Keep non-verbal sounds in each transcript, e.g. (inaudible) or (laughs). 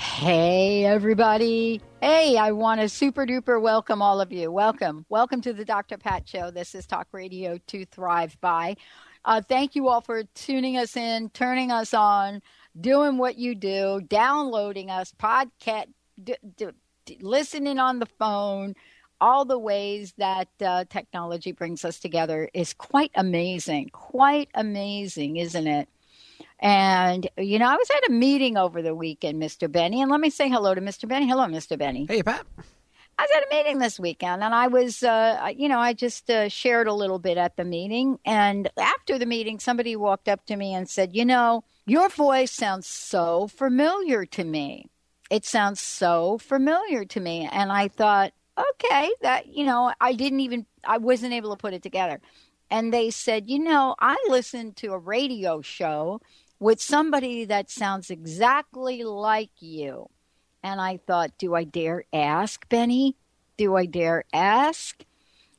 Hey, everybody. Hey, I want to super duper welcome all of you. Welcome. Welcome to the Dr. Pat Show. This is Talk Radio to Thrive By. Uh, thank you all for tuning us in, turning us on, doing what you do, downloading us, podcast, d- d- d- listening on the phone. All the ways that uh, technology brings us together is quite amazing. Quite amazing, isn't it? And, you know, I was at a meeting over the weekend, Mr. Benny, and let me say hello to Mr. Benny. Hello, Mr. Benny. Hey, Pat. I was at a meeting this weekend, and I was, uh, you know, I just uh, shared a little bit at the meeting. And after the meeting, somebody walked up to me and said, You know, your voice sounds so familiar to me. It sounds so familiar to me. And I thought, okay, that, you know, I didn't even, I wasn't able to put it together. And they said, You know, I listened to a radio show with somebody that sounds exactly like you. And I thought, do I dare ask, Benny? Do I dare ask?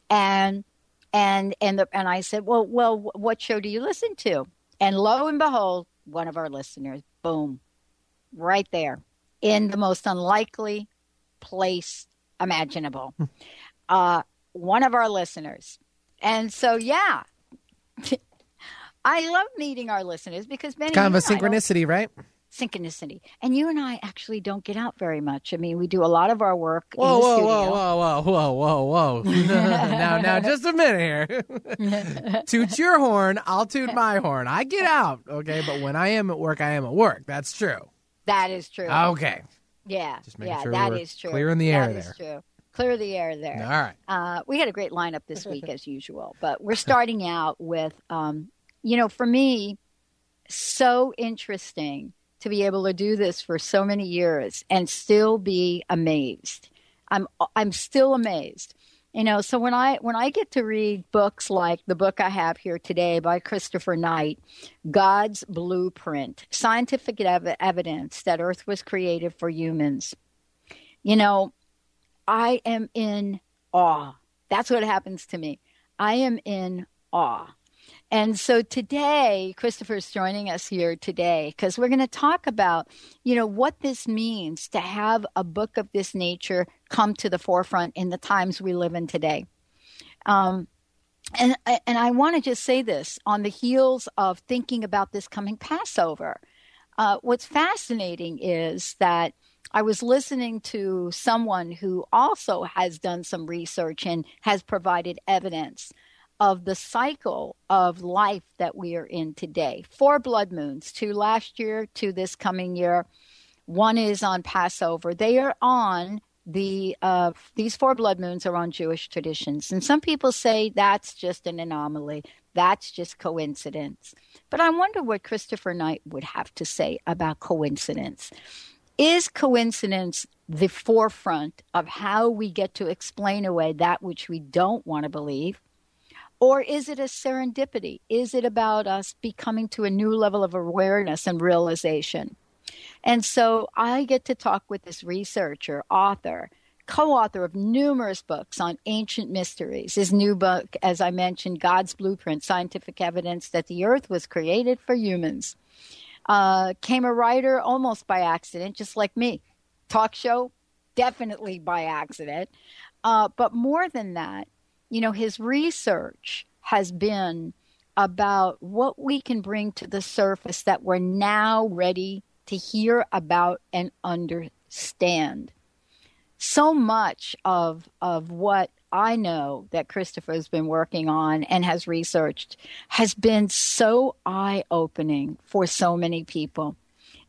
And and and the, and I said, well, well, what show do you listen to? And lo and behold, one of our listeners, boom, right there, in the most unlikely place imaginable. uh, one of our listeners. And so, yeah, I love meeting our listeners because Benny, kind of a synchronicity, right? Synchronicity, and you and I actually don't get out very much. I mean, we do a lot of our work. Whoa, in the whoa, studio. whoa, whoa, whoa, whoa, whoa, whoa! (laughs) now, now, just a minute here. (laughs) toot your horn, I'll toot my horn. I get out, okay, but when I am at work, I am at work. That's true. That is true. Okay. Yeah, Just making yeah, sure that is true. clear in the air That is there. true. Clear the air there. All right. Uh, we had a great lineup this week, as usual, but we're starting out with, um, you know, for me, so interesting to be able to do this for so many years and still be amazed. I'm I'm still amazed. You know, so when I when I get to read books like the book I have here today by Christopher Knight, God's Blueprint: Scientific ev- Evidence that Earth was created for humans. You know, I am in awe. That's what happens to me. I am in awe. And so today, Christopher's joining us here today because we're going to talk about, you know, what this means to have a book of this nature come to the forefront in the times we live in today. Um, and and I want to just say this on the heels of thinking about this coming Passover. Uh, what's fascinating is that I was listening to someone who also has done some research and has provided evidence of the cycle of life that we are in today. Four blood moons, two last year, two this coming year. One is on Passover. They are on the uh, these four blood moons are on Jewish traditions, and some people say that's just an anomaly. That's just coincidence. But I wonder what Christopher Knight would have to say about coincidence. Is coincidence the forefront of how we get to explain away that which we don't want to believe? Or is it a serendipity? Is it about us becoming to a new level of awareness and realization? And so I get to talk with this researcher, author, co author of numerous books on ancient mysteries. His new book, as I mentioned, God's Blueprint Scientific Evidence That the Earth Was Created for Humans. Uh, came a writer almost by accident, just like me. Talk show, definitely by accident. Uh, but more than that, you know, his research has been about what we can bring to the surface that we're now ready to hear about and understand. So much of of what I know that Christopher has been working on and has researched has been so eye opening for so many people.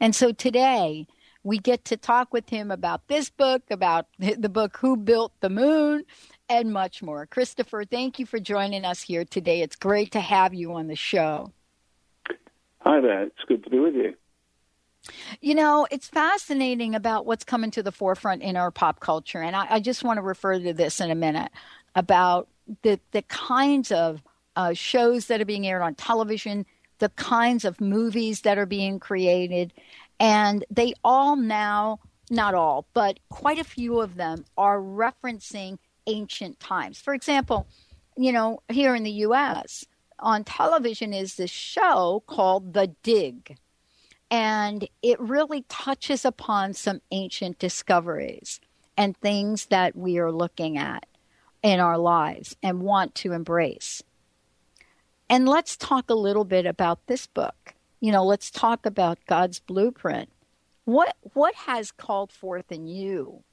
And so today we get to talk with him about this book, about (laughs) the book Who Built the Moon, and much more. Christopher, thank you for joining us here today. It's great to have you on the show. Hi there. It's good to be with you. You know, it's fascinating about what's coming to the forefront in our pop culture. And I, I just want to refer to this in a minute about the, the kinds of uh, shows that are being aired on television, the kinds of movies that are being created. And they all now, not all, but quite a few of them are referencing ancient times. For example, you know, here in the U.S., on television is this show called The Dig and it really touches upon some ancient discoveries and things that we are looking at in our lives and want to embrace. And let's talk a little bit about this book. You know, let's talk about God's blueprint. What what has called forth in you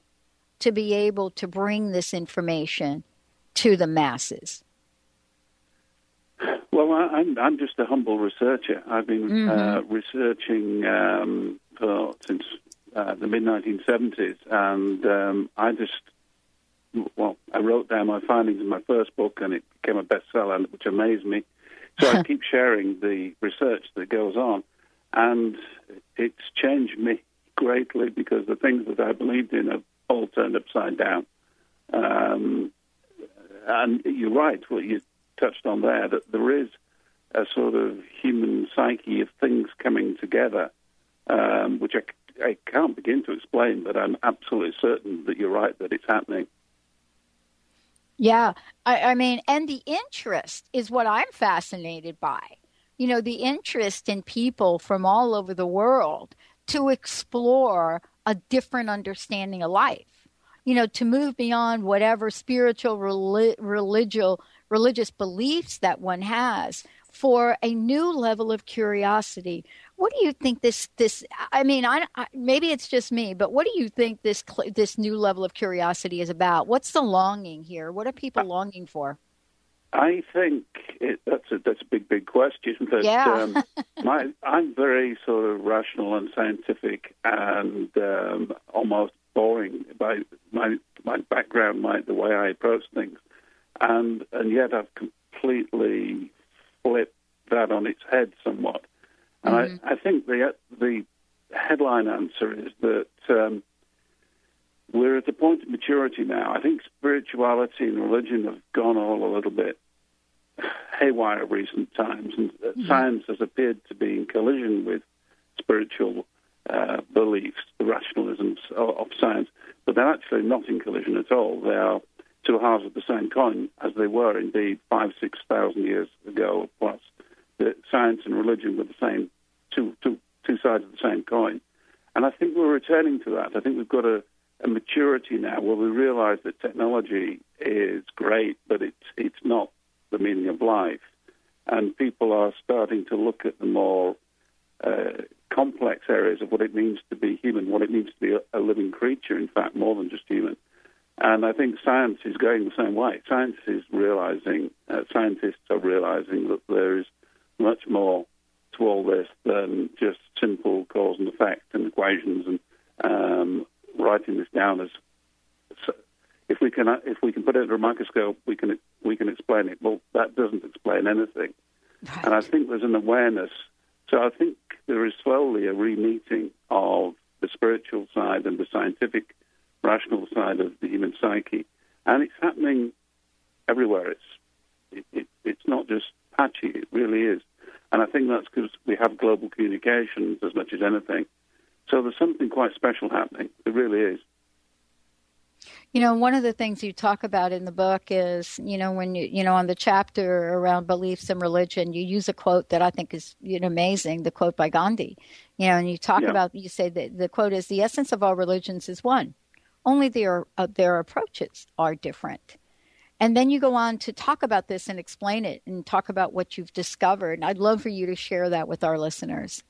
to be able to bring this information to the masses? Well, I'm, I'm just a humble researcher. I've been mm-hmm. uh, researching um, for, since uh, the mid 1970s, and um, I just, well, I wrote down my findings in my first book, and it became a bestseller, which amazed me. So I (laughs) keep sharing the research that goes on, and it's changed me greatly because the things that I believed in have all turned upside down. Um, and you're right, what you touched on there, that there is a sort of human psyche of things coming together, um, which I, I can't begin to explain, but I'm absolutely certain that you're right that it's happening. Yeah, I, I mean, and the interest is what I'm fascinated by. You know, the interest in people from all over the world to explore a different understanding of life you know, to move beyond whatever spiritual, relig- religious, religious beliefs that one has for a new level of curiosity. What do you think this this? I mean, I, I, maybe it's just me, but what do you think this this new level of curiosity is about? What's the longing here? What are people uh, longing for? I think it, that's a that's a big big question. But yeah. um, (laughs) my I'm very sort of rational and scientific and um, almost boring by my my background, my the way I approach things and and yet I've completely flipped that on its head somewhat. And mm-hmm. I, I think the the headline answer is that um, we're at the point of maturity now. I think spirituality and religion have gone all a little bit haywire recent times, and mm-hmm. science has appeared to be in collision with spiritual uh, beliefs, the rationalisms of, of, science, but they're actually not in collision at all. They are two halves of the same coin, as they were indeed five, six thousand years ago plus. The science and religion were the same, two, two, two sides of the same coin. And I think we're returning to that. I think we've got a, a maturity now where we realize that technology is great, but it's, it's not the meaning of life. And people are starting to look at the more uh, complex areas of what it means to be human, what it means to be a, a living creature, in fact, more than just human. And I think science is going the same way. Science is realizing, uh, scientists are realizing that there is much more to all this than just simple cause and effect and equations and um, writing this down as. if we can, uh, if we can put it under a microscope, we can we can explain it. Well, that doesn't explain anything, right. and I think there's an awareness. So I think there is slowly a re-meeting of the spiritual side and the scientific rational side of the human psyche, and it's happening everywhere. It's it, it, it's not just patchy; it really is, and I think that's because we have global communications as much as anything. So there's something quite special happening. It really is. You know, one of the things you talk about in the book is, you know, when you, you know, on the chapter around beliefs and religion, you use a quote that I think is you know, amazing, the quote by Gandhi. You know, and you talk yeah. about, you say that the quote is, the essence of all religions is one only their uh, their approaches are different. And then you go on to talk about this and explain it and talk about what you've discovered. And I'd love for you to share that with our listeners.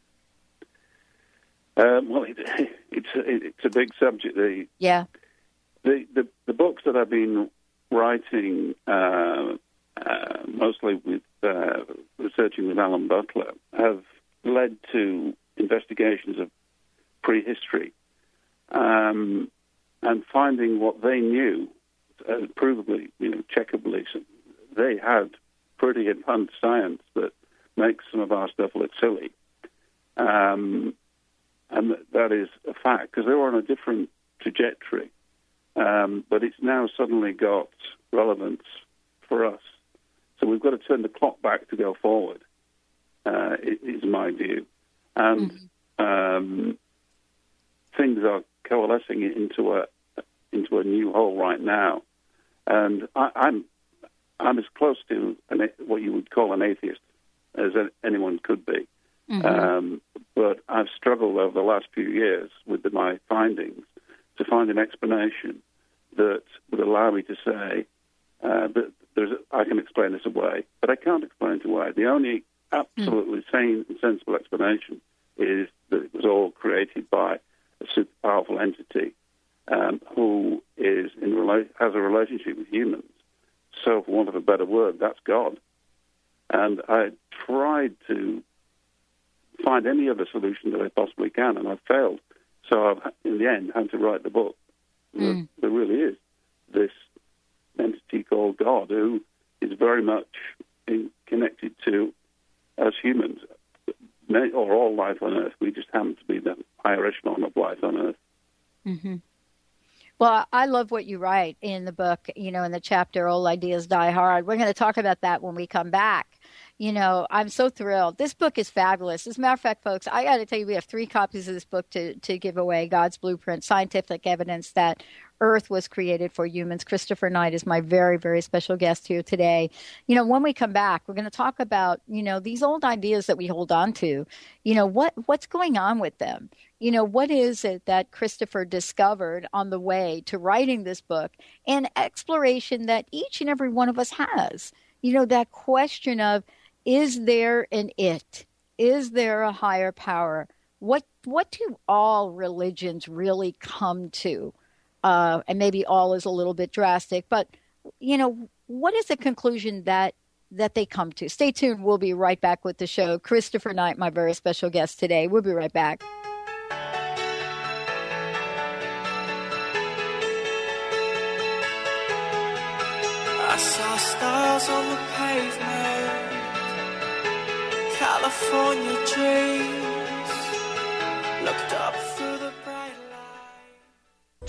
Um, well, it, (laughs) it's it's a big subject. The, yeah. The, the the books that I've been writing, uh, uh, mostly with uh, researching with Alan Butler, have led to investigations of prehistory um, and finding what they knew uh, provably, you know, checkably, they had pretty advanced science that makes some of our stuff look silly. Um, and that is a fact because they were on a different trajectory. Um, but it's now suddenly got relevance for us. So we've got to turn the clock back to go forward, uh, is my view. And mm-hmm. um, things are coalescing into a into a new whole right now and I, I'm I'm as close to an, what you would call an atheist as anyone could be. Mm-hmm. Um, but I've struggled over the last few years with the, my findings to find an explanation that would allow me to say uh, that there's a, I can explain this away, but I can't explain it away. The only absolutely mm. sane and sensible explanation is that it was all created by a super powerful entity um, who is in rela- has a relationship with humans. So, for want of a better word, that's God. And I tried to find any other solution that I possibly can, and I've failed. So I've, in the end, had to write the book. Mm. There really is this entity called God who is very much in, connected to us humans, or all life on Earth. We just happen to be the higher echelon of life on Earth. Mm-hmm. Well, I love what you write in the book, you know, in the chapter Old Ideas Die Hard. We're going to talk about that when we come back. You know, I'm so thrilled. This book is fabulous. As a matter of fact, folks, I got to tell you, we have three copies of this book to, to give away God's Blueprint, Scientific Evidence That Earth was created for humans. Christopher Knight is my very, very special guest here today. You know, when we come back, we're going to talk about, you know, these old ideas that we hold on to. You know, what what's going on with them? You know, what is it that Christopher discovered on the way to writing this book and exploration that each and every one of us has? You know, that question of is there an it? Is there a higher power? What what do all religions really come to? uh, and maybe all is a little bit drastic, but you know, what is the conclusion that that they come to? Stay tuned. We'll be right back with the show. Christopher Knight, my very special guest today. We'll be right back. California dreams,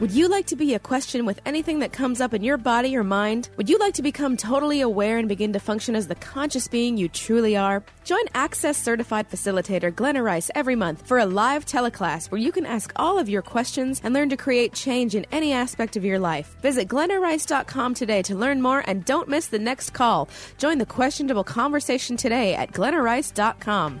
Would you like to be a question with anything that comes up in your body or mind? Would you like to become totally aware and begin to function as the conscious being you truly are? Join Access Certified Facilitator Glenna Rice every month for a live teleclass where you can ask all of your questions and learn to create change in any aspect of your life. Visit glennarice.com today to learn more and don't miss the next call. Join the questionable conversation today at glennarice.com.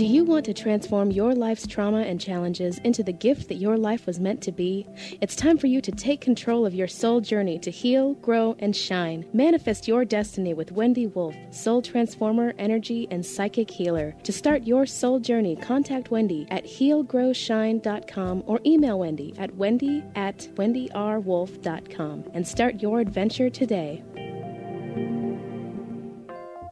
Do you want to transform your life's trauma and challenges into the gift that your life was meant to be? It's time for you to take control of your soul journey to heal, grow, and shine. Manifest your destiny with Wendy Wolf, soul transformer, energy, and psychic healer. To start your soul journey, contact Wendy at healgrowshine.com or email Wendy at wendy at wendyrwolf.com and start your adventure today.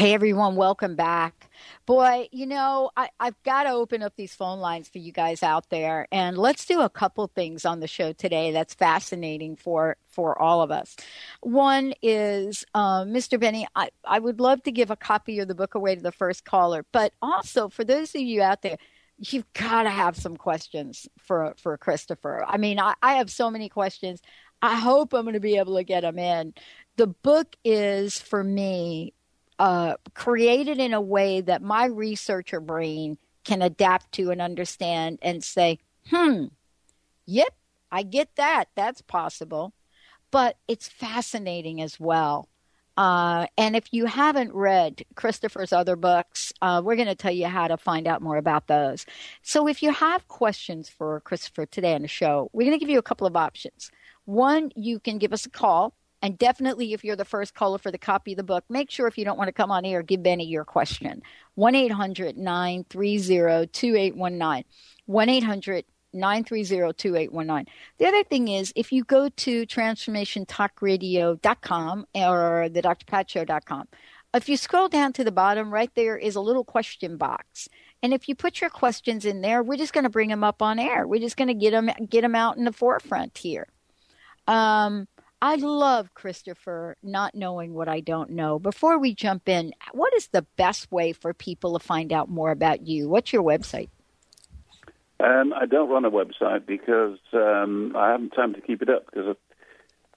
Hey everyone, welcome back. Boy, you know, I, I've got to open up these phone lines for you guys out there, and let's do a couple things on the show today that's fascinating for for all of us. One is, uh, Mr. Benny, I, I would love to give a copy of the book away to the first caller, but also for those of you out there, you've got to have some questions for for Christopher. I mean, I, I have so many questions. I hope I'm going to be able to get them in. The book is for me uh, created in a way that my researcher brain can adapt to and understand and say, hmm, yep, I get that. That's possible. But it's fascinating as well. Uh, and if you haven't read Christopher's other books, uh, we're going to tell you how to find out more about those. So if you have questions for Christopher today on the show, we're going to give you a couple of options. One, you can give us a call and definitely, if you're the first caller for the copy of the book, make sure if you don't want to come on air, give Benny your question. 1 800 930 2819. 1 800 930 2819. The other thing is, if you go to transformationtalkradio.com or the drpatshow.com, if you scroll down to the bottom, right there is a little question box. And if you put your questions in there, we're just going to bring them up on air. We're just going to get them, get them out in the forefront here. Um, I love Christopher not knowing what I don't know. Before we jump in, what is the best way for people to find out more about you? What's your website? Um, I don't run a website because um, I haven't time to keep it up because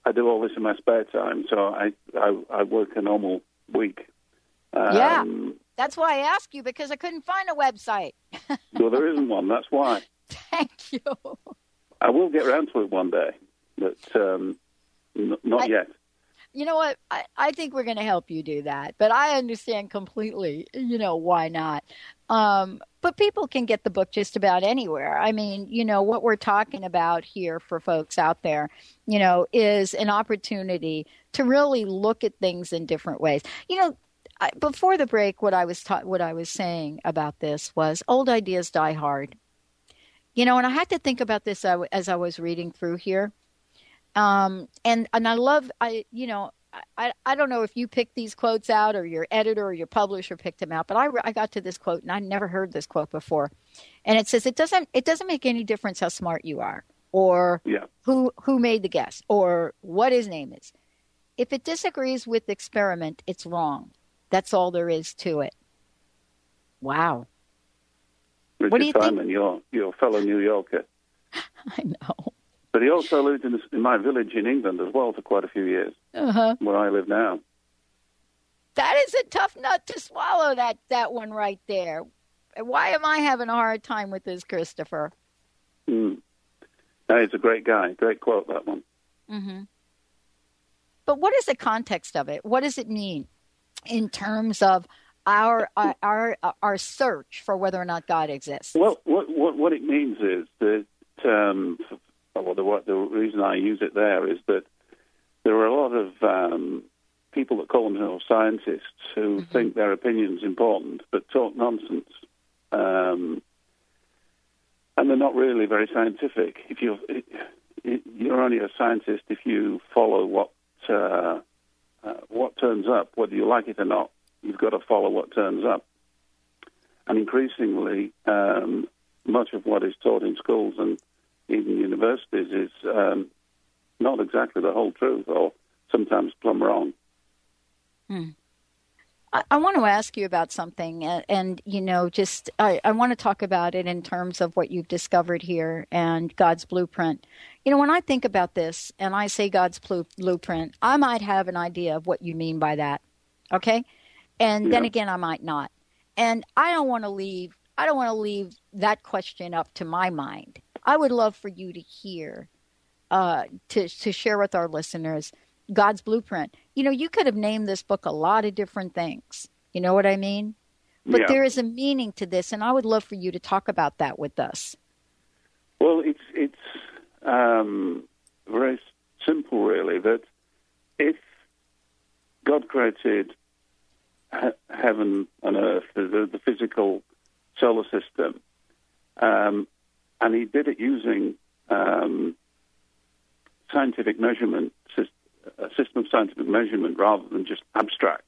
I, I do all this in my spare time. So I I, I work a normal week. Um, yeah, that's why I asked you because I couldn't find a website. (laughs) well, there isn't one. That's why. Thank you. I will get around to it one day, but um, N- not I, yet. You know what? I, I think we're going to help you do that, but I understand completely. You know why not? Um, but people can get the book just about anywhere. I mean, you know what we're talking about here for folks out there, you know, is an opportunity to really look at things in different ways. You know, I, before the break, what I was ta- what I was saying about this was old ideas die hard. You know, and I had to think about this as I was reading through here. Um, and and I love I you know I, I don't know if you picked these quotes out or your editor or your publisher picked them out, but I, I got to this quote and I never heard this quote before, and it says it doesn't it doesn't make any difference how smart you are or yeah. who who made the guess or what his name is. If it disagrees with the experiment, it's wrong. That's all there is to it. Wow. Richard what do you Feynman, think? Your your fellow New Yorker. (laughs) I know. But he also lived in, in my village in England as well for quite a few years, uh-huh. where I live now. That is a tough nut to swallow. That that one right there. Why am I having a hard time with this, Christopher? Mm. No, he's a great guy. Great quote that one. Mm-hmm. But what is the context of it? What does it mean in terms of our our our, our search for whether or not God exists. Well, what what, what it means is that um, well, the, the reason I use it there is that there are a lot of um, people that call themselves scientists who Mm-hmm. think their opinion's important but talk nonsense. Um, and they're not really very scientific. If you're, you're only a scientist if you follow what uh, uh, what turns up, whether you like it or not. You've got to follow what turns up. And increasingly, um, much of what is taught in schools and even universities is um, not exactly the whole truth, or sometimes plumb wrong. Hmm. I, I want to ask you about something, and, and you know, just I, I want to talk about it in terms of what you've discovered here and God's blueprint. You know, when I think about this and I say God's blu- blueprint, I might have an idea of what you mean by that. Okay, and then again, I might not. And I don't want to leave. I don't want to leave that question up to my mind. I would love for you to hear, uh, to to share with our listeners God's blueprint. You know, you could have named this book a lot of different things. You know what I mean? But Yeah. there is a meaning to this, and I would love for you to talk about that with us. Well, it's it's um, very simple, really. That if God created heaven and earth, the, the, physical solar system, um, and He did it using um, scientific measurement, a system of scientific measurement, rather than just abstract.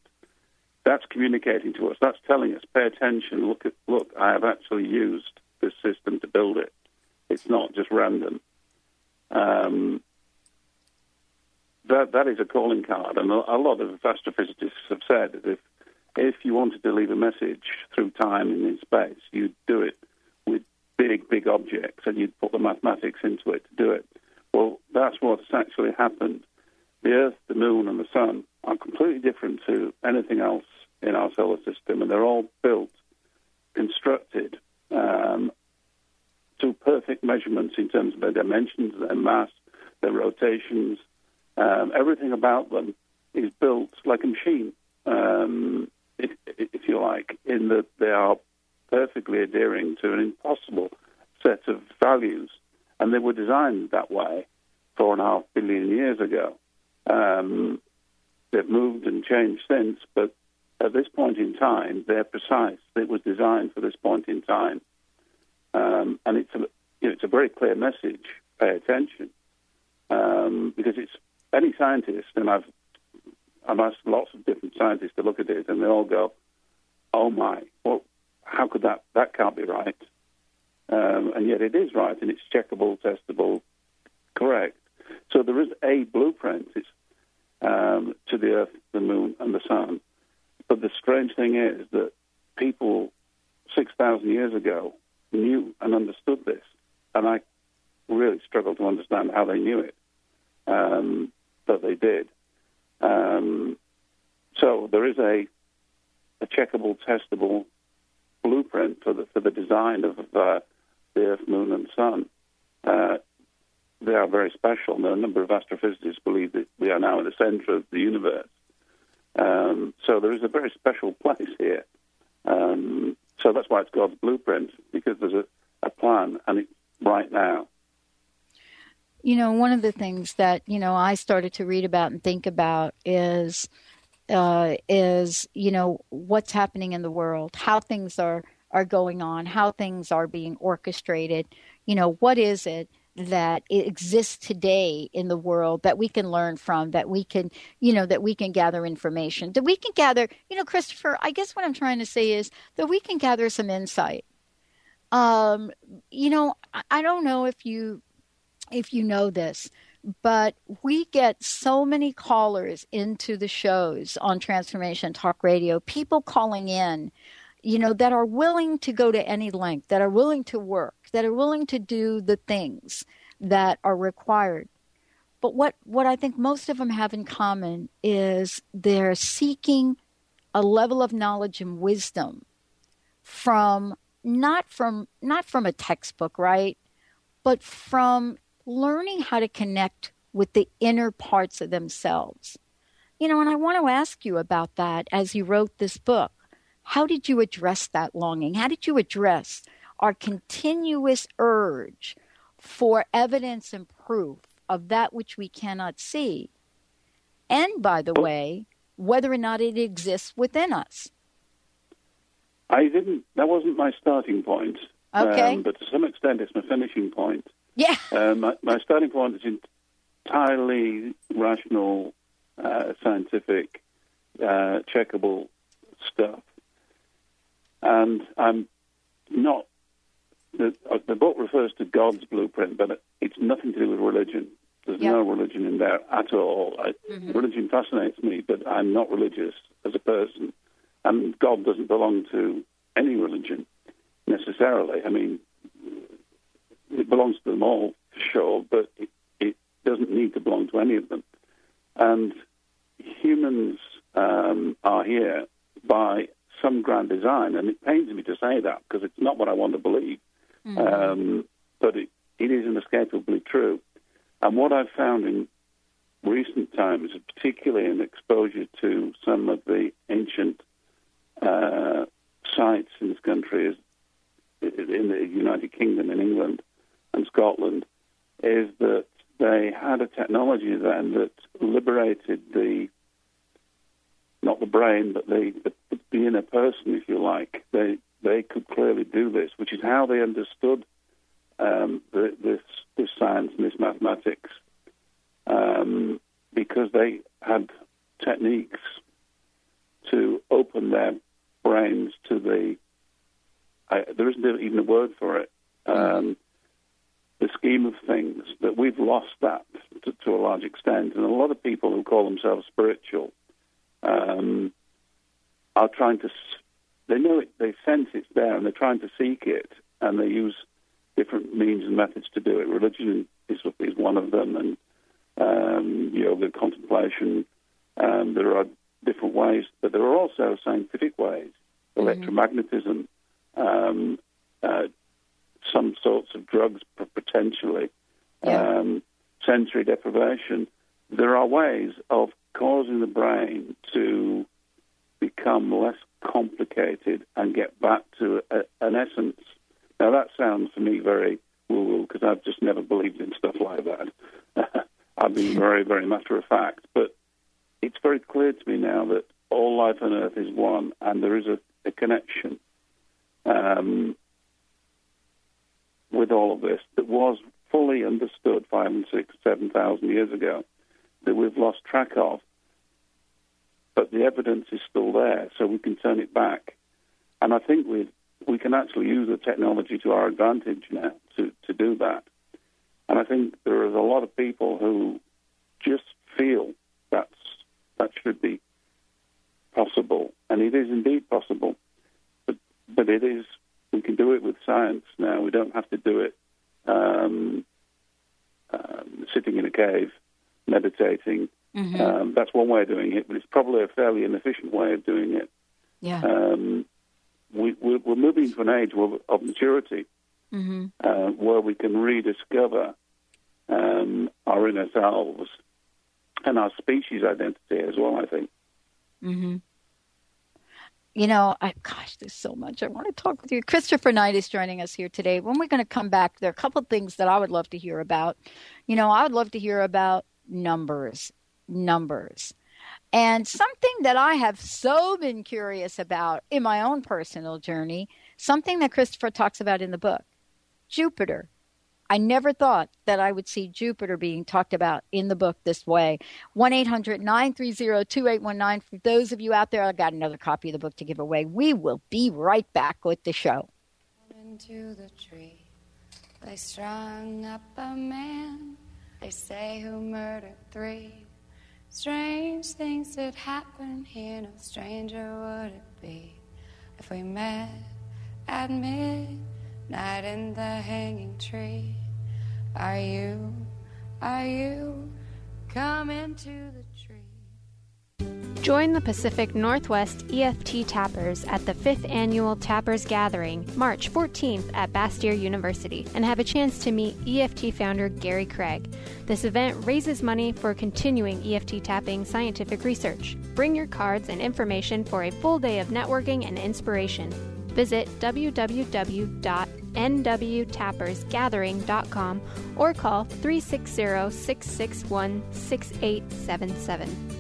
That's communicating to us. That's telling us, pay attention. Look at look. I have actually used this system to build it. It's not just random. Um, that that is a calling card, and a, a lot of astrophysicists have said that if if you wanted to leave a message through time and in space, you'd do it big big objects, and you'd put the mathematics into it to do it. Well, that's what's actually happened. The Earth, the Moon, and the Sun are completely different to anything else in our solar system, and they're all built, constructed um, to perfect measurements in terms of their dimensions, their mass, their rotations. Um, everything about them is built like a machine, um, if, if you like, in that they are perfectly adhering to an impossible set of values. And they were designed that way four and a half billion years ago. Um, they've moved and changed since, but at this point in time, they're precise. It was designed for this point in time. Um, and it's a, you know, it's a very clear message. Pay attention, um, because it's any scientist, and I've I've asked lots of different scientists to look at it, and they all go, "Oh my, well, how could that? That can't be right." Um, and yet it is right, and it's checkable, testable, correct. So there is a blueprint um, to the Earth, the Moon, and the Sun. But the strange thing is that people six thousand years ago knew and understood this, and I really struggle to understand how they knew it, um, but they did. Um, so there is a a checkable, testable blueprint for the for the design of uh, the Earth, Moon, and Sun. Uh, they are very special. A number of astrophysicists believe that we are now in the center of the universe. Um, so there is a very special place here. Um, so that's why it's God's blueprint, because there's a, a plan, and it's right now. You know, one of the things that you know I started to read about and think about is uh, is you know what's happening in the world, how things are are going on, how things are being orchestrated. You know, what is it that exists today in the world that we can learn from, that we can, you know, that we can gather information, that we can gather, you know, Christopher, I guess what I'm trying to say is that we can gather some insight. Um, you know, I- I don't know if you if you know this, but we get so many callers into the shows on Transformation Talk Radio, people calling in, you know, that are willing to go to any length, that are willing to work, that are willing to do the things that are required. But what, what I think most of them have in common is they're seeking a level of knowledge and wisdom from not from not from a textbook, right? But from learning how to connect with the inner parts of themselves. You know, and I want to ask you about that as you wrote this book. How did you address that longing? How did you address our continuous urge for evidence and proof of that which we cannot see? And by the way, whether or not it exists within us. I didn't. That wasn't my starting point. Okay. Um, but to some extent, it's my finishing point. Yeah. Um, my, my starting point is entirely rational, uh, scientific, uh, checkable stuff, and I'm not. The, uh, the book refers to God's blueprint, but it's nothing to do with religion. There's Yep. no religion in there at all. I, Mhm. Religion fascinates me, but I'm not religious as a person, and God doesn't belong to any religion necessarily. I mean, it belongs to them all for sure, but it, it doesn't need to belong to any of them. And humans um, are here by some grand design, and it pains me to say that because it's not what I want to believe, um, but it, it is inescapably true. And what I've found in recent times, particularly in exposure to some of the ancient uh, sites in this country, is in the United Kingdom, in England and Scotland, is that they had a technology then that liberated the not the brain, but the, the, the inner person, if you like. They they could clearly do this, which is how they understood um, the, this this science and this mathematics, um, because they had techniques to open their brains to the. I, there isn't even a word for it. Um, the scheme of things that we've lost that to, to a large extent, and a lot of people who call themselves spiritual um, are trying to. They know it. They sense it's there, and they're trying to seek it, and they use different means and methods to do it. Religion is is one of them, and um, yoga, contemplation. Um, there are different ways, but there are also scientific ways. Electromagnetism, um, uh, some sorts of drugs potentially, um, sensory deprivation. There are ways of causing the brain to become less complicated and get back to a, an essence. Now that sounds to me very woo-woo because I've just never believed in stuff like that. (laughs) I've been very, very matter of fact, but it's very clear to me now that all life on Earth is one, and there is a, a connection um, with all of this that was fully understood five and six, seven thousand years ago that we've lost track of. But the evidence is still there, so we can turn it back. And I think we we can actually use the technology to our advantage now to, to do that. And I think there is a lot of people who just feel that's that should be possible, and it is indeed possible. But but it is we can do it with science now. We don't have to do it um, um, sitting in a cave, meditating. Mhm. Um, that's one way of doing it, but it's probably a fairly inefficient way of doing it. Yeah. Um, we, we're, we're moving to an age of, of maturity hmm uh, where we can rediscover um, our inner selves and our species identity as well, I think. hmm You know, I, gosh, there's so much I want to talk with you. Christopher Knight is joining us here today. When we're going to come back, there are a couple of things that I would love to hear about. You know, I would love to hear about numbers, numbers. And something that I have so been curious about in my own personal journey, something that Christopher talks about in the book Jupiter. I never thought that I would see Jupiter being talked about in the book this way. 1 800 930 2819. For those of you out there, I got another copy of the book to give away. We will be right back with the show. into the tree. They strung up a man, they say, who murdered three. Strange things that happen here, no stranger would it be if we met at midnight in the hanging tree. Are you, are you coming to the tree? Join the Pacific Northwest EFT Tappers at the 5th Annual Tappers Gathering, March 14th at Bastyr University, and have a chance to meet EFT founder Gary Craig. This event raises money for continuing EFT tapping scientific research. Bring your cards and information for a full day of networking and inspiration. Visit www.nwtappersgathering.com or call 360 661 6877.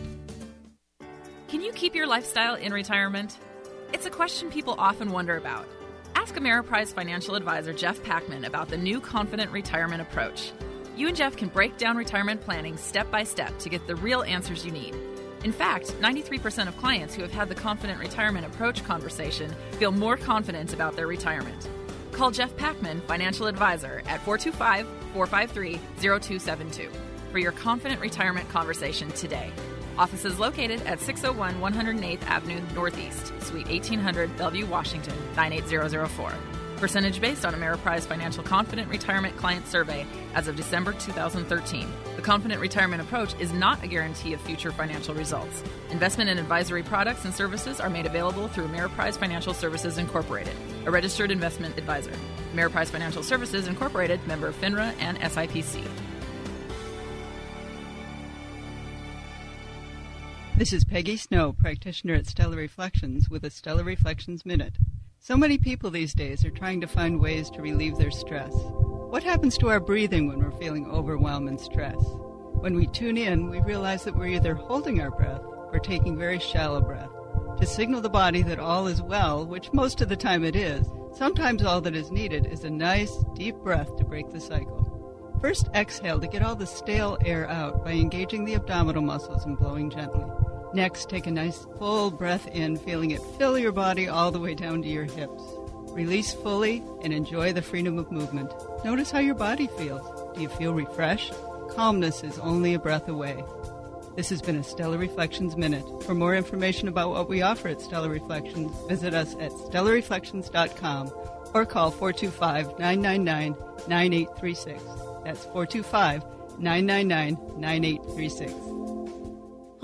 Can you keep your lifestyle in retirement? It's a question people often wonder about. Ask Ameriprise financial advisor Jeff Packman about the new Confident Retirement Approach. You and Jeff can break down retirement planning step by step to get the real answers you need. In fact, 93% of clients who have had the Confident Retirement Approach conversation feel more confident about their retirement. Call Jeff Packman, financial advisor, at 425 453 0272 for your Confident Retirement conversation today. Office is located at 601 108th Avenue Northeast, Suite 1800, Bellevue, Washington, 98004. Percentage based on Ameriprise Financial Confident Retirement Client Survey as of December 2013. The Confident Retirement Approach is not a guarantee of future financial results. Investment and advisory products and services are made available through Ameriprise Financial Services Incorporated, a registered investment advisor. Ameriprise Financial Services Incorporated, member of FINRA and SIPC. This is Peggy Snow, practitioner at Stellar Reflections, with a Stellar Reflections Minute. So many people these days are trying to find ways to relieve their stress. What happens to our breathing when we're feeling overwhelm and stress? When we tune in, we realize that we're either holding our breath or taking very shallow breath. To signal the body that all is well, which most of the time it is, sometimes all that is needed is a nice, deep breath to break the cycle. First, exhale to get all the stale air out by engaging the abdominal muscles and blowing gently. Next, take a nice full breath in, feeling it fill your body all the way down to your hips. Release fully and enjoy the freedom of movement. Notice how your body feels. Do you feel refreshed? Calmness is only a breath away. This has been a Stellar Reflections Minute. For more information about what we offer at Stellar Reflections, visit us at stellarreflections.com or call 425 999 9836. That's 425 999 9836.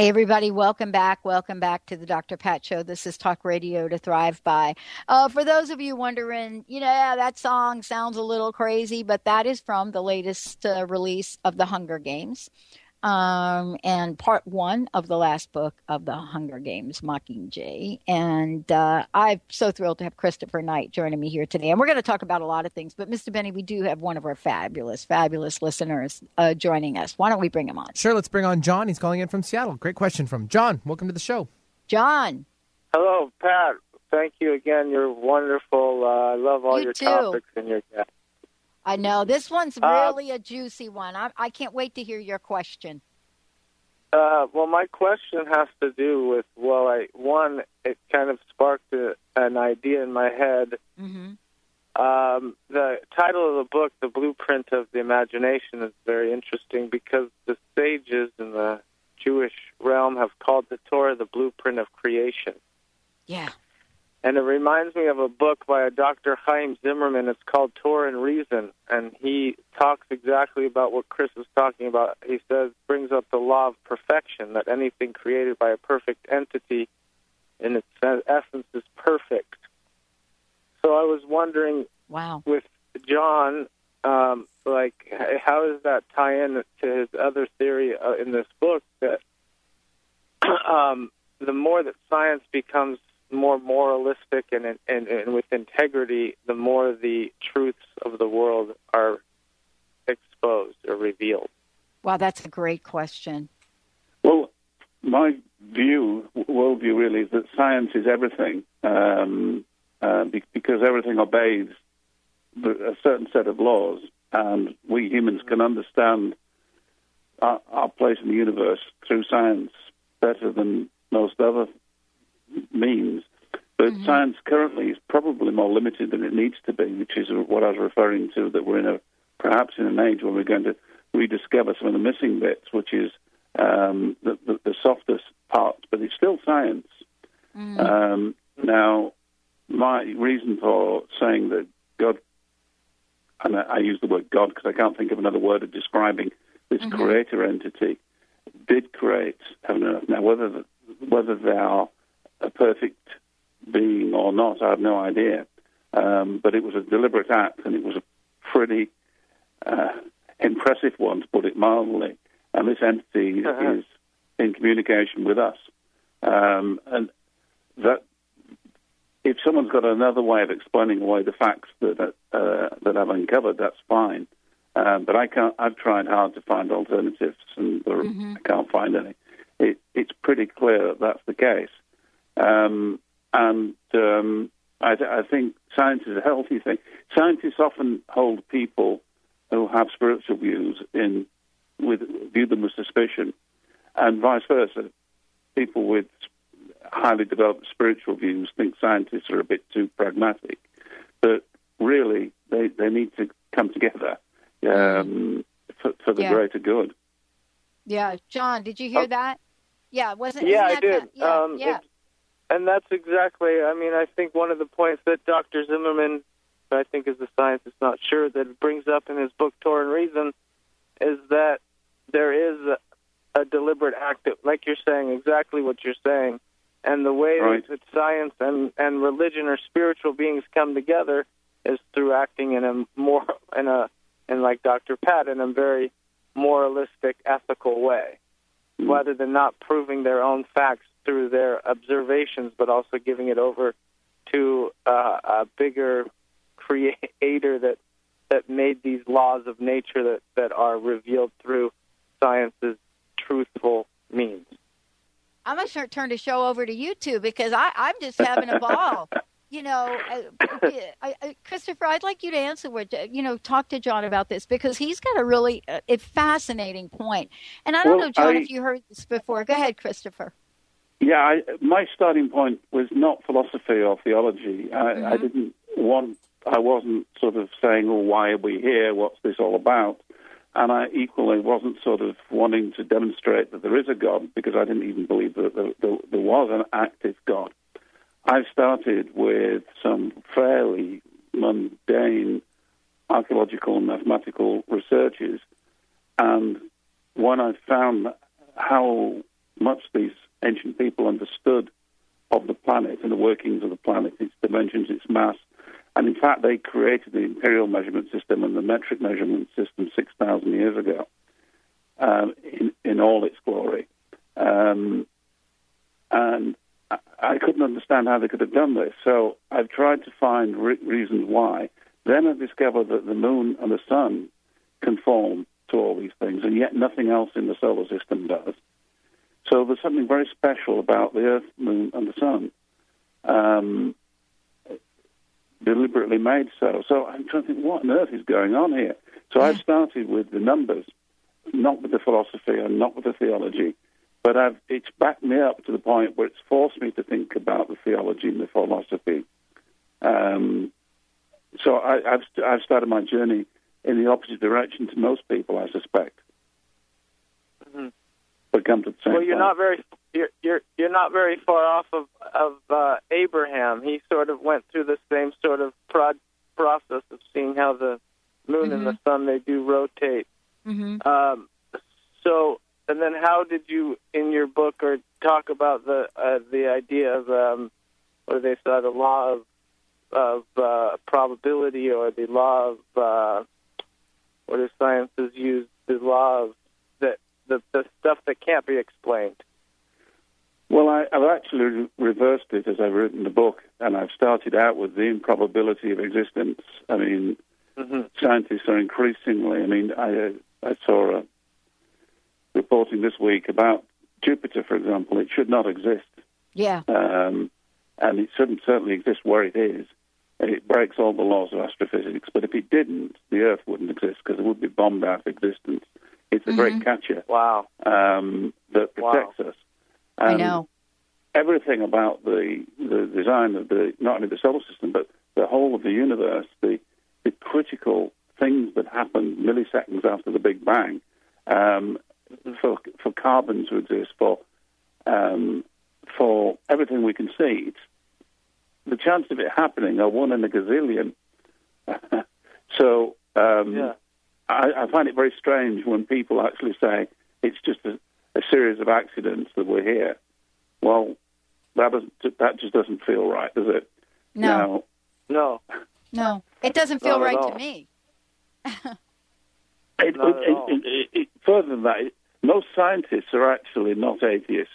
Hey, everybody, welcome back. Welcome back to the Dr. Pat Show. This is Talk Radio to Thrive By. Uh, for those of you wondering, you know, that song sounds a little crazy, but that is from the latest uh, release of The Hunger Games um, and part one of the last book of The Hunger Games, Mockingjay. And uh, I'm so thrilled to have Christopher Knight joining me here today. And we're going to talk about a lot of things, but Mr. Benny, we do have one of our fabulous, fabulous listeners uh, joining us. Why don't we bring him on? Sure, let's bring on John. He's calling in from Seattle. Great question from John. Welcome to the show. John. Hello, Pat. Thank you again. You're wonderful. Uh, I love all You your too. topics and your guests. I know this one's Uh, really a juicy one. I, I can't wait to hear your question. Uh, well, my question has to do with well, I one it kind of sparked a, an idea in my head. Mm-hmm. Um, the title of the book, "The Blueprint of the Imagination," is very interesting because the sages in the Jewish realm have called the Torah the blueprint of creation. Yeah. And it reminds me of a book by a Dr. Chaim Zimmerman. It's called Torah and Reason, and he talks exactly about what Chris is talking about. He says, brings up the law of perfection, that anything created by a perfect entity in its essence is perfect. So I was wondering, wow, with John, um, like, how does that tie in to his other theory uh, in this book that (clears throat) um, the more that science becomes more moralistic and, and and with integrity, the more the truths of the world are exposed or revealed. Wow, that's a great question. Well, my view, worldview really, is that science is everything um, uh, because everything obeys a certain set of laws, and we humans can understand our, our place in the universe through science better than most other means. But science currently is probably more limited than it needs to be, which is what I was referring to. That we're in a perhaps in an age where we're going to rediscover some of the missing bits, which is um, the, the, the softest parts, but it's still science. Um, now, my reason for saying that God, and I, I use the word God because I can't think of another word of describing this creator entity, did create heaven and earth. Now, whether the, whether they are a perfect being or not, I have no idea. Um, but it was a deliberate act, and it was a pretty uh, impressive one, to put it mildly. And this entity is in communication with us. Um, and that if someone's got another way of explaining away the facts that uh, that I've uncovered, that's fine. Um, but I can't. I've tried hard to find alternatives, and there, I can't find any. It, it's pretty clear that that's the case. Um, and um, I, I think science is a healthy thing. Scientists often hold people who have spiritual views in with view them with suspicion, and vice versa. People with highly developed spiritual views think scientists are a bit too pragmatic, but really they they need to come together um, for, for the Yeah. greater good. Yeah, John, did you hear that? Yeah, wasn't yeah, I did. yeah, um, yeah. And that's exactly. I mean, I think one of the points that Dr. Zimmerman, I think is a scientist, not sure that brings up in his book *Torah and Reason*, is that there is a, a deliberate act, that, like you're saying, exactly what you're saying, and the way Right. that science and and religion or spiritual beings come together is through acting in a more in a in like Dr. Pat in a very moralistic, ethical way hmm. rather than not proving their own facts through their observations, but also giving it over to uh, a bigger creator that that made these laws of nature that, that are revealed through science's truthful means. I'm gonna start turn the show over to you two because I, I'm just having a ball. (laughs) You know, I, I, Christopher, I'd like you to answer what you know. Talk to John about this because he's got a really uh, a fascinating point. And I don't Well, know, John, I- if you heard this before. Go ahead, Christopher. Yeah, I, my starting point was not philosophy or theology. I, I Mm-hmm. didn't want. I wasn't sort of saying, "Oh, why are we here? What's this all about?" And I equally wasn't sort of wanting to demonstrate that there is a God because I didn't even believe that there, there, there was an active God. I've started with some fairly mundane archaeological and mathematical researches, and when I found how much these ancient people understood of the planet and the workings of the planet, its dimensions, its mass, and in fact, they created the imperial measurement system and the metric measurement system 6,000 years ago um, in, in all its glory. Um, and I, couldn't understand how they could have done this. So I've tried to find re- reasons why. Then I discovered that the moon and the sun conform to all these things, and yet nothing else in the solar system does. So there's something very special about the Earth, Moon, and the Sun. Um, deliberately made so. So I'm trying to think, what on earth is going on here? So I've started with the numbers, not with the philosophy and not with the theology, but I've, it's backed me up to the point where it's forced me to think about the theology and the philosophy. Um, so I, I've, I've started my journey in the opposite direction to most people, I suspect. But come to the same Well, you're point. not very you're you're you're not very far off of of uh, Abraham. He sort of went through the same sort of prod, process of seeing how the moon and the sun they do rotate. Mm-hmm. Um, so, and then how did you in your book or talk about the uh, the idea of um, what do they say the law of of uh, probability or the law of uh, what do sciences use the law of that the the stuff that can't be explained. Well, I, I've actually reversed it as I've written the book, and I've started out with the improbability of existence. I mean, Mm-hmm. scientists are increasingly. I mean, I uh, I saw a reporting this week about Jupiter, for example. It should not exist, Yeah. um, and it shouldn't certainly exist where it is. It breaks all the laws of astrophysics. But if it didn't, the Earth wouldn't exist because it would be bombed out of existence. It's a great catcher Wow. um, that protects us. I know. Everything about the the design of the not only the solar system but the whole of the universe, the the critical things that happen milliseconds after the Big Bang, um, for for carbon to exist, for um, for everything we can see, it's, the chance of it happening are one in a gazillion. (laughs) so um, Yeah. I, I find it very strange when people actually say it's just a, a series of accidents that we're here. Well, that doesn't that just doesn't feel right, does it? No. No. No. It doesn't feel Not right to me. (laughs) It, it- it- it- it- further than that, it- most scientists are actually not atheists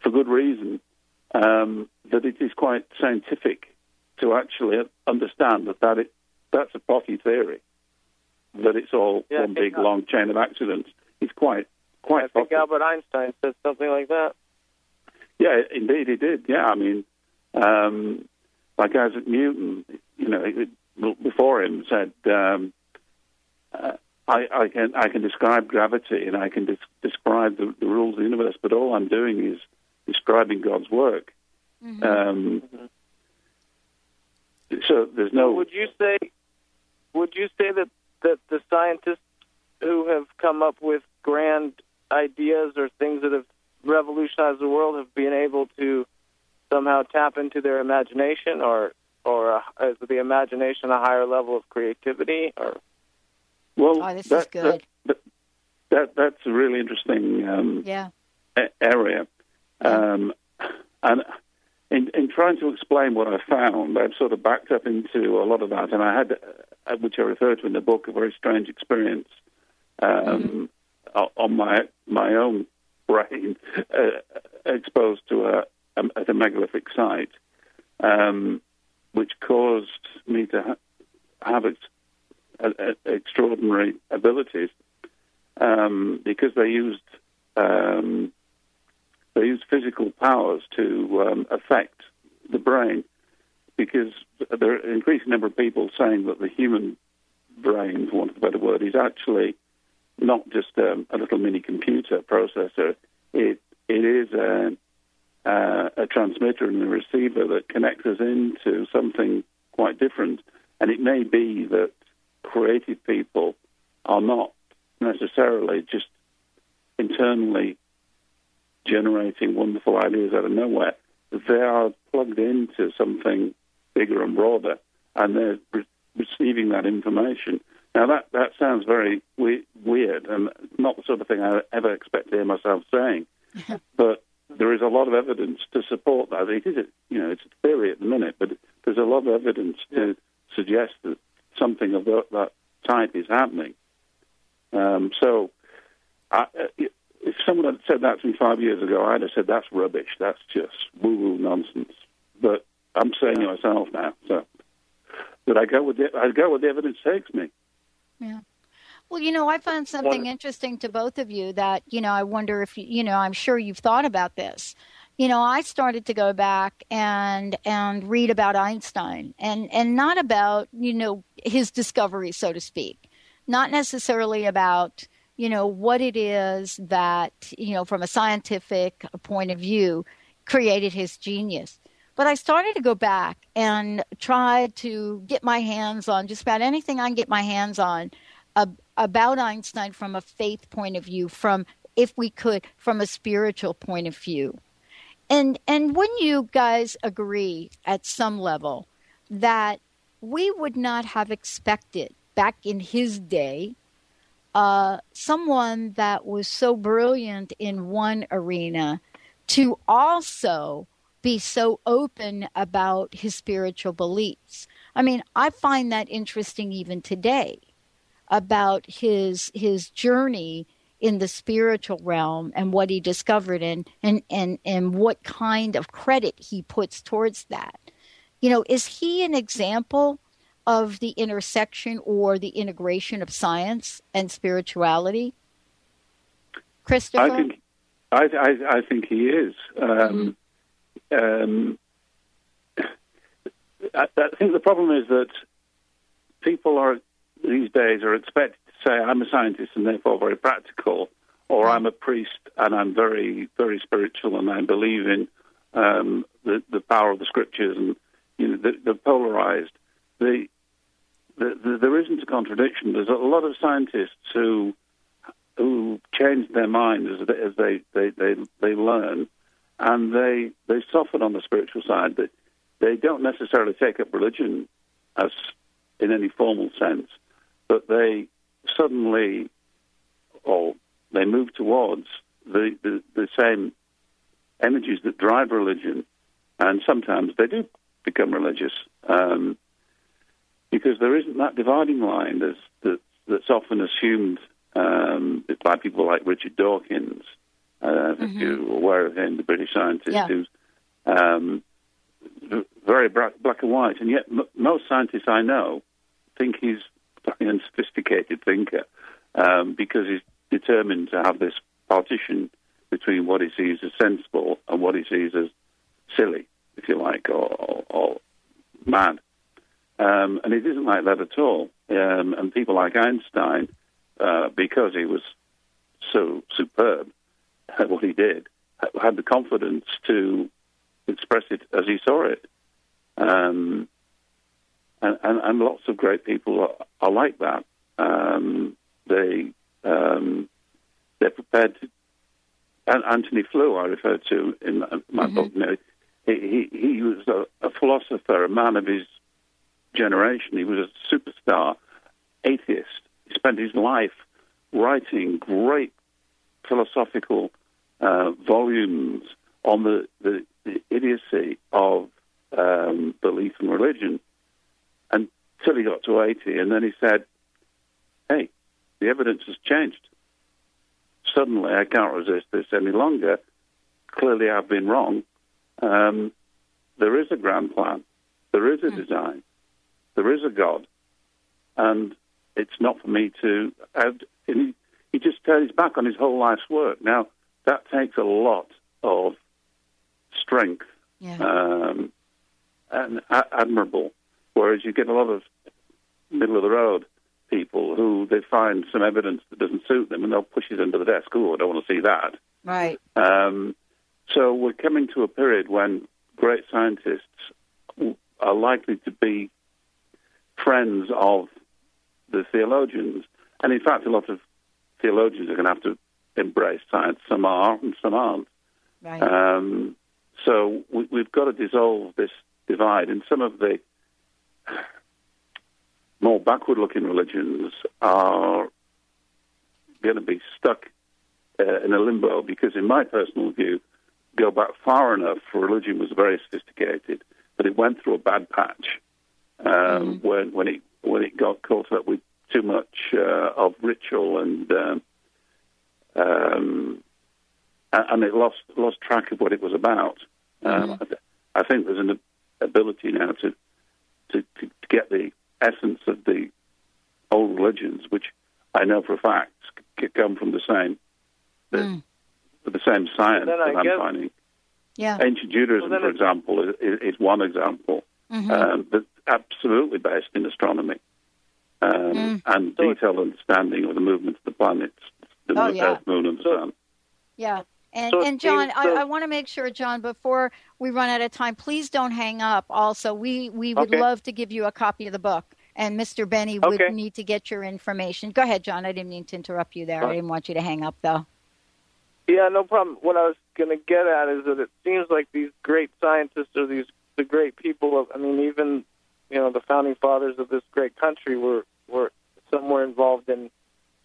for good reason. Um, that it is quite scientific to actually understand that that it, that's a potty theory. That it's all Yeah, one big long chain of accidents. It's quite quite I think potty. Albert Einstein said something like that. Yeah, indeed, he did. Yeah, I mean, um, like Isaac Newton, you know, before him said, um, uh, I, I can I can describe gravity and I can des- describe the, the rules of the universe, but all I'm doing is describing God's work. Um, so there's no. Would you say? Would you say that that the scientists who have come up with grand ideas or things that have revolutionized the world have been able to somehow tap into their imagination, or or uh, is the imagination a higher level of creativity? Or Well, Oh, this is good. That, that, that's a really interesting um, Yeah. a- area. Um, and in, in trying to explain what I found, I've sort of backed up into a lot of that, and I had, which I refer to in the book, a very strange experience um, o- on my my own brain, uh, exposed to a, a, at a megalithic site, um, which caused me to ha- have ex- uh, uh, extraordinary abilities um, because they used um, they used physical powers to um, affect the brain. Because there are an increasing number of people saying that the human brain, for want of a better word, is actually not just um, a little mini computer processor. It it is a, uh, a transmitter and a receiver that connects us into something quite different. And it may be that creative people are not necessarily just internally generating wonderful ideas out of nowhere. They are plugged into something bigger and broader, and they're re- receiving that information. Now, that, that sounds very we- weird and not the sort of thing I ever expect to hear myself saying, but there is a lot of evidence to support that. It is, a, you know, it's a theory at the minute, but there's a lot of evidence to suggest that something of that, that type is happening. Um, so, I, uh, if someone had said that to me five years ago, I'd have said that's rubbish. That's just woo-woo nonsense. But I'm saying it myself now, so. But I go with the, I go with the evidence takes me. Yeah. Well, you know, I found something interesting to both of you that, you know, I wonder if, you you know, I'm sure you've thought about this. You know, I started to go back and and read about Einstein and and not about, you know, his discovery, so to speak. Not necessarily about, you know, what it is that, you know, from a scientific point of view created his genius. But I started to go back and try to get my hands on just about anything I can get my hands on ab- about Einstein from a faith point of view, from if we could, from a spiritual point of view. And and wouldn't you guys agree at some level that we would not have expected back in his day uh, someone that was so brilliant in one arena to also be so open about his spiritual beliefs. I mean, I find that interesting even today about his his journey in the spiritual realm and what he discovered and and and, and what kind of credit he puts towards that. You know, is he an example of the intersection or the integration of science and spirituality? Christopher? I think I, I, I think he is. Um, um, I, I think the problem is that people are these days are expected to say, "I'm a scientist and therefore very practical," or "I'm a priest and I'm very, very spiritual and I believe in um, the the power of the scriptures." And you know, the, the polarized. The, the, the, there isn't a contradiction. There's a lot of scientists who who change their mind as they, as they, they, they, they learn, and they they soften on the spiritual side. They, they don't necessarily take up religion as in any formal sense, but they suddenly or they move towards the, the, the same energies that drive religion, and sometimes they do become religious um, because there isn't that dividing line that's, that, that's often assumed um, by people like Richard Dawkins. Uh, if you're aware of him, the British scientist Yeah. who's um, very black, black and white, and yet m- most scientists I know think he's a unsophisticated thinker um, because he's determined to have this partition between what he sees as sensible and what he sees as silly, if you like, or, or, or mad. Um, and it isn't like that at all. Um, and people like Einstein, uh, because he was so superb at what he did, had the confidence to express it as he saw it. Um, and, and, and lots of great people are, are like that. Um, they um, they're prepared to. And Antony Flew, I refer to in my, my book. You know, he, he he was a, a philosopher, a man of his generation. He was a superstar atheist. He spent his life writing great philosophical uh, volumes on the, the, the idiocy of um, belief and religion until he got to 80. And then he said, hey, the evidence has changed. Suddenly, I can't resist this any longer. Clearly, I've been wrong. Um, there is a grand plan. There is a design. There is a God. And it's not for me to. Add, and he, he just turned his back on his whole life's work. Now, that takes a lot of strength um, and a- admirable. Whereas you get a lot of middle of the road people who they find some evidence that doesn't suit them and they'll push it under the desk. Oh, I don't want to see that. Right. Um, so we're coming to a period when great scientists are likely to be friends of the theologians. And in fact, a lot of theologians are going to have to embrace science. Some are and some aren't. Right. Um, so we, we've got to dissolve this divide. And some of the more backward-looking religions are going to be stuck uh, in a limbo because, in my personal view, go back far enough, religion was very sophisticated, but it went through a bad patch um, when when it when it got caught up with too much uh, of ritual and um, um, and it lost lost track of what it was about. Um, I, th- I think there's an ability now to, to to to get the essence of the old religions, which I know for a fact c- come from the same the, the same science that I'm guess- finding. Yeah. Ancient Judaism, Well, for example, is, is one example, Mhm. um, but absolutely based in astronomy um, Mm. and detailed understanding of the movements of the planets, the Oh, moon, yeah. Moon, and the Sun. Yeah. And, So and John, seems I, I want to make sure, John, before we run out of time, please don't hang up. Also, we, we would Okay. love to give you a copy of the book, and Mr. Benny would Okay. need to get your information. Go ahead, John. I didn't mean to interrupt you there. I didn't want you to hang up, though. Yeah, no problem. What I was going to get at is that it seems like these great scientists or these the great people of I mean even you know the founding fathers of this great country were were somewhere involved in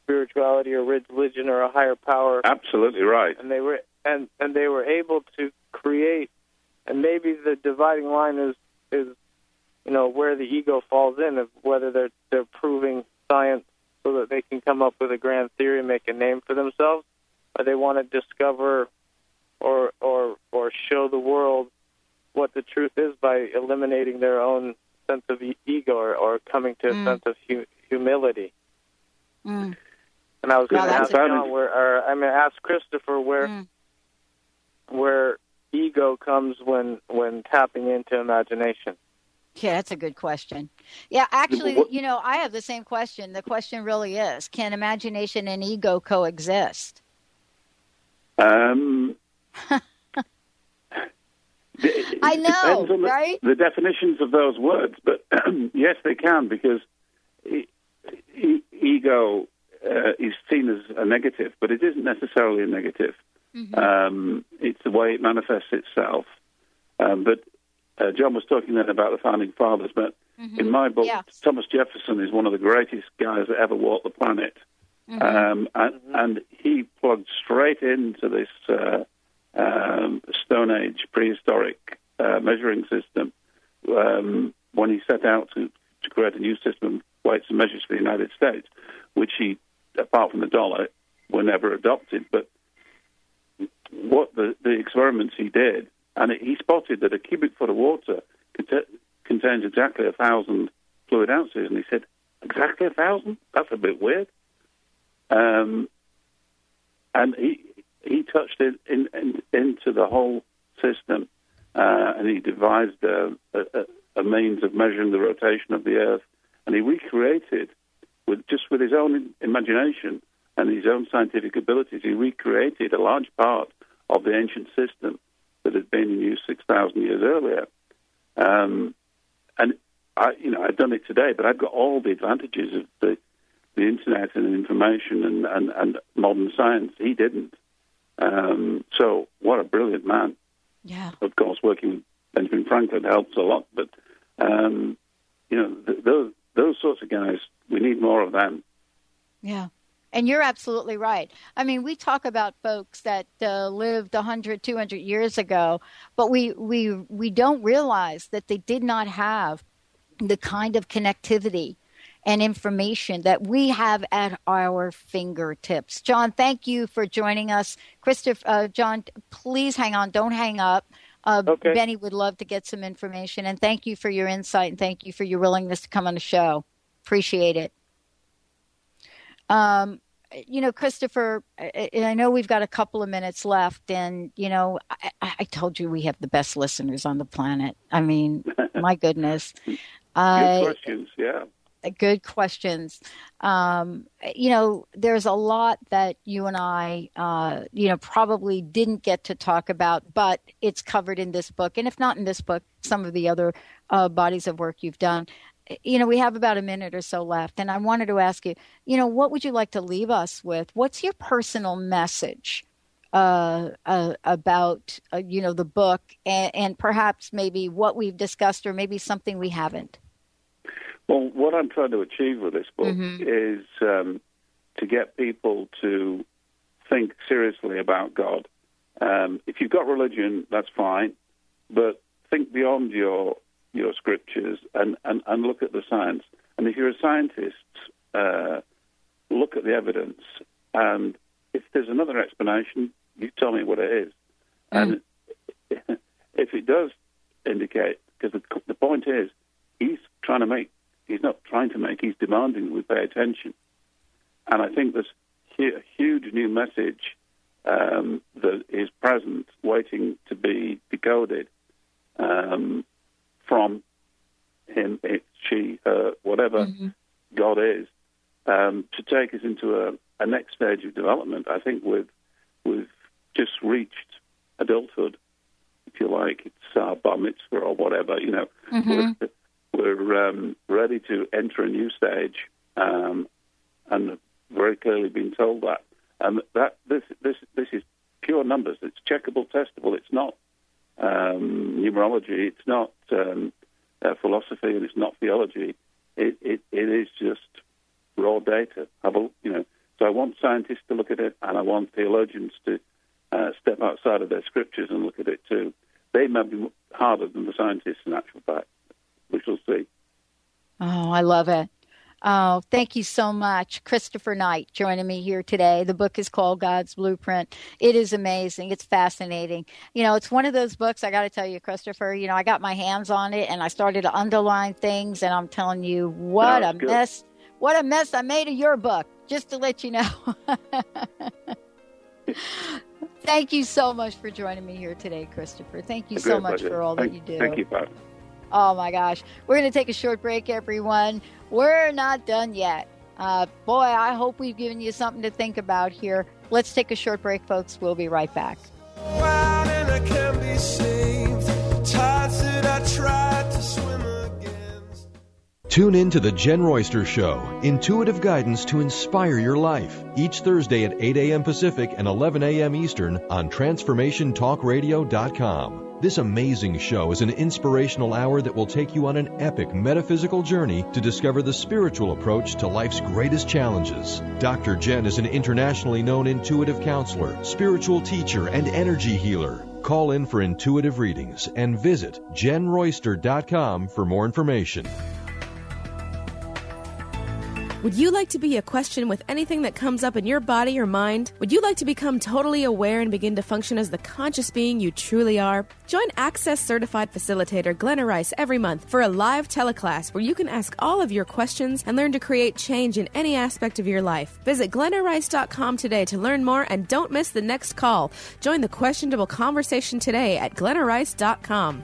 spirituality or religion or a higher power Absolutely right. and they were and and they were able to create and maybe the dividing line is is you know where the ego falls in of whether they're they're proving science so that they can come up with a grand theory, and make a name for themselves, or they want to discover or or or show the world what the truth is by eliminating their own sense of ego or, or coming to a Mm. sense of hu- humility. Mm. And I was going to ask John where, or I'm going to ask Christopher where Mm. where ego comes when when tapping into imagination. Yeah, that's a good question. Yeah, actually, you know, I have the same question. The question really is can imagination and ego coexist? Um, (laughs) I know, the, right? the definitions of those words, but (clears throat) yes, they can because e- e- ego uh, is seen as a negative, but it isn't necessarily a negative. Mm-hmm. Um, it's the way it manifests itself. Um, but uh, John was talking then about the founding fathers, but Mm-hmm. in my book, Yeah. Thomas Jefferson is one of the greatest guys that ever walked the planet. Mm-hmm. Um, and, and he plugged straight into this uh, um, Stone Age prehistoric uh, measuring system um, when he set out to, to create a new system of weights and measures for the United States, which he, apart from the dollar, were never adopted. But what the, the experiments he did, and he spotted that a cubic foot of water cont- contains exactly a thousand fluid ounces, and he said, "Exactly a thousand? That's a bit weird." Um, and he he touched it in, in, into the whole system, uh, and he devised a, a, a means of measuring the rotation of the Earth, and he recreated with just with his own imagination and his own scientific abilities, he recreated a large part of the ancient system that had been in use six thousand years earlier. Um, and I, you know, I've done it today, but I've got all the advantages of the the internet and information and, and, and modern science. He didn't. Um, so what a brilliant man. Yeah. Of course, working with Benjamin Franklin helps a lot, but um, you know, th- those those sorts of guys, we need more of them. Yeah. And you're absolutely right. I mean, we talk about folks that uh, lived 100, 200 years ago, but we, we, we don't realize that they did not have the kind of connectivity and information that we have at our fingertips. John, thank you for joining us. Christopher, uh, John, please hang on. Don't hang up. Uh, Okay. Benny would love to get some information. And thank you for your insight and thank you for your willingness to come on the show. Appreciate it. Um, you know, Christopher, I, I know we've got a couple of minutes left, and you know, I, I told you we have the best listeners on the planet. I mean, (laughs) my goodness. Good Uh, questions, yeah. Good questions. Um, you know, there's a lot that you and I, uh, you know, probably didn't get to talk about, but it's covered in this book. And if not in this book, some of the other uh, bodies of work you've done. You know, we have about a minute or so left. And I wanted to ask you, you know, what would you like to leave us with? What's your personal message? Uh, uh, about uh, you know the book and, and perhaps maybe what we've discussed or maybe something we haven't. Well, what I'm trying to achieve with this book Mhm. is um, to get people to think seriously about God. Um, if you've got religion, that's fine, but think beyond your your scriptures and, and, and look at the science. And if you're a scientist, uh, look at the evidence. And if there's another explanation, you tell me what it is. And (laughs) if it does indicate, because the, the point is, he's trying to make, he's not trying to make, he's demanding we pay attention. And I think there's a huge new message um, that is present, waiting to be decoded um, from him, it, she, her, whatever God is, um, to take us into a, a next stage of development. I think we've, we've just reached adulthood, if you like. It's our bar mitzvah or whatever, you know. Mhm. We're, um, ready to enter a new stage, um, and very clearly been told that. And that this this this is pure numbers. It's checkable, testable. It's not um, numerology. It's not um, uh, philosophy, and it's not theology. It, it it is just raw data. Have a, you know. So I want scientists to look at it, and I want theologians to uh, step outside of their scriptures and look at it too. They may be harder than the scientists in actual fact. We shall see. Oh, I love it. Oh, thank you so much. Christopher Knight joining me here today. The book is called God's Blueprint. It is amazing. It's fascinating. You know, it's one of those books, I got to tell you, Christopher, you know, I got my hands on it and I started to underline things, and I'm telling you, what That's a good. mess. What a mess I made of your book, just to let you know. (laughs) Thank you so much for joining me here today, Christopher. Thank you so much pleasure. for all that you do. Thank you, Pat. Oh my gosh. We're going to take a short break, everyone. We're not done yet. Uh, boy, I hope we've given you something to think about here. Let's take a short break, folks. We'll be right back. Wild and I can be saved. Tides that I tried to swim against. Tune in to the Jen Royster Show, intuitive guidance to inspire your life, each Thursday at 8 a.m. Pacific and 11 a.m. Eastern on TransformationTalkRadio.com. This amazing show is an inspirational hour that will take you on an epic metaphysical journey to discover the spiritual approach to life's greatest challenges. Dr. Jen is an internationally known intuitive counselor, spiritual teacher, and energy healer. Call in for intuitive readings and visit jenroyster.com for more information. Would you like to be a question with anything that comes up in your body or mind? Would you like to become totally aware and begin to function as the conscious being you truly are? Join Access Certified Facilitator Glenna Rice every month for a live teleclass where you can ask all of your questions and learn to create change in any aspect of your life. Visit glennarice.com today to learn more and don't miss the next call. Join the questionable conversation today at glennarice.com.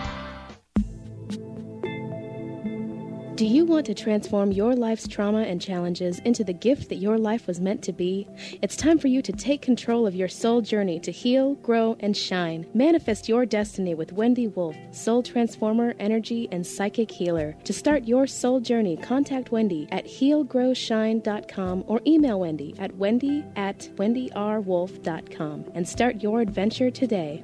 Do you want to transform your life's trauma and challenges into the gift that your life was meant to be? It's time for you to take control of your soul journey to heal, grow, and shine. Manifest your destiny with Wendy Wolf, soul transformer, energy, and psychic healer. To start your soul journey, contact Wendy at healgrowshine.com or email Wendy at wendy at wendyrwolf.com and start your adventure today.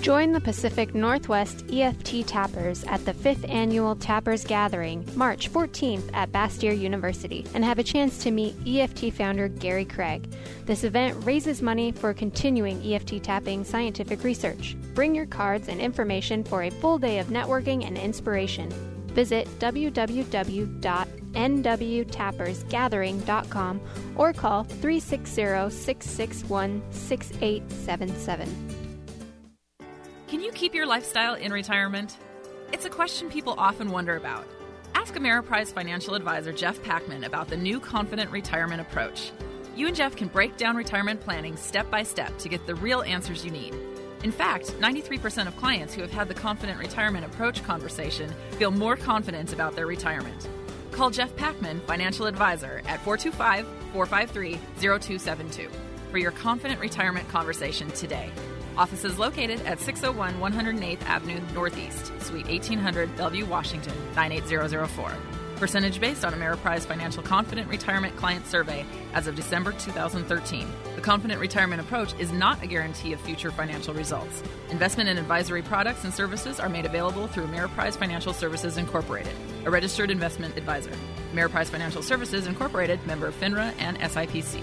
Join the Pacific Northwest EFT Tappers at the 5th Annual Tappers Gathering, March 14th at Bastyr University, and have a chance to meet EFT founder Gary Craig. This event raises money for continuing EFT tapping scientific research. Bring your cards and information for a full day of networking and inspiration. Visit www.nwtappersgathering.com or call 360 661 6877. Can you keep your lifestyle in retirement? It's a question people often wonder about. Ask Ameriprise financial advisor Jeff Packman about the new Confident Retirement Approach. You and Jeff can break down retirement planning step by step to get the real answers you need. In fact, 93% of clients who have had the Confident Retirement Approach conversation feel more confident about their retirement. Call Jeff Packman, financial advisor, at 425 453 0272 for your Confident Retirement conversation today. Office is located at 601 108th Avenue Northeast, Suite 1800, Bellevue, Washington, 98004. percentage based on Ameriprise Financial Confident Retirement Client Survey as of December 2013. The Confident Retirement Approach is not a guarantee of future financial results. Investment and advisory products and services are made available through Ameriprise Financial Services Incorporated, a registered investment advisor. Ameriprise Financial Services Incorporated, member of FINRA and SIPC.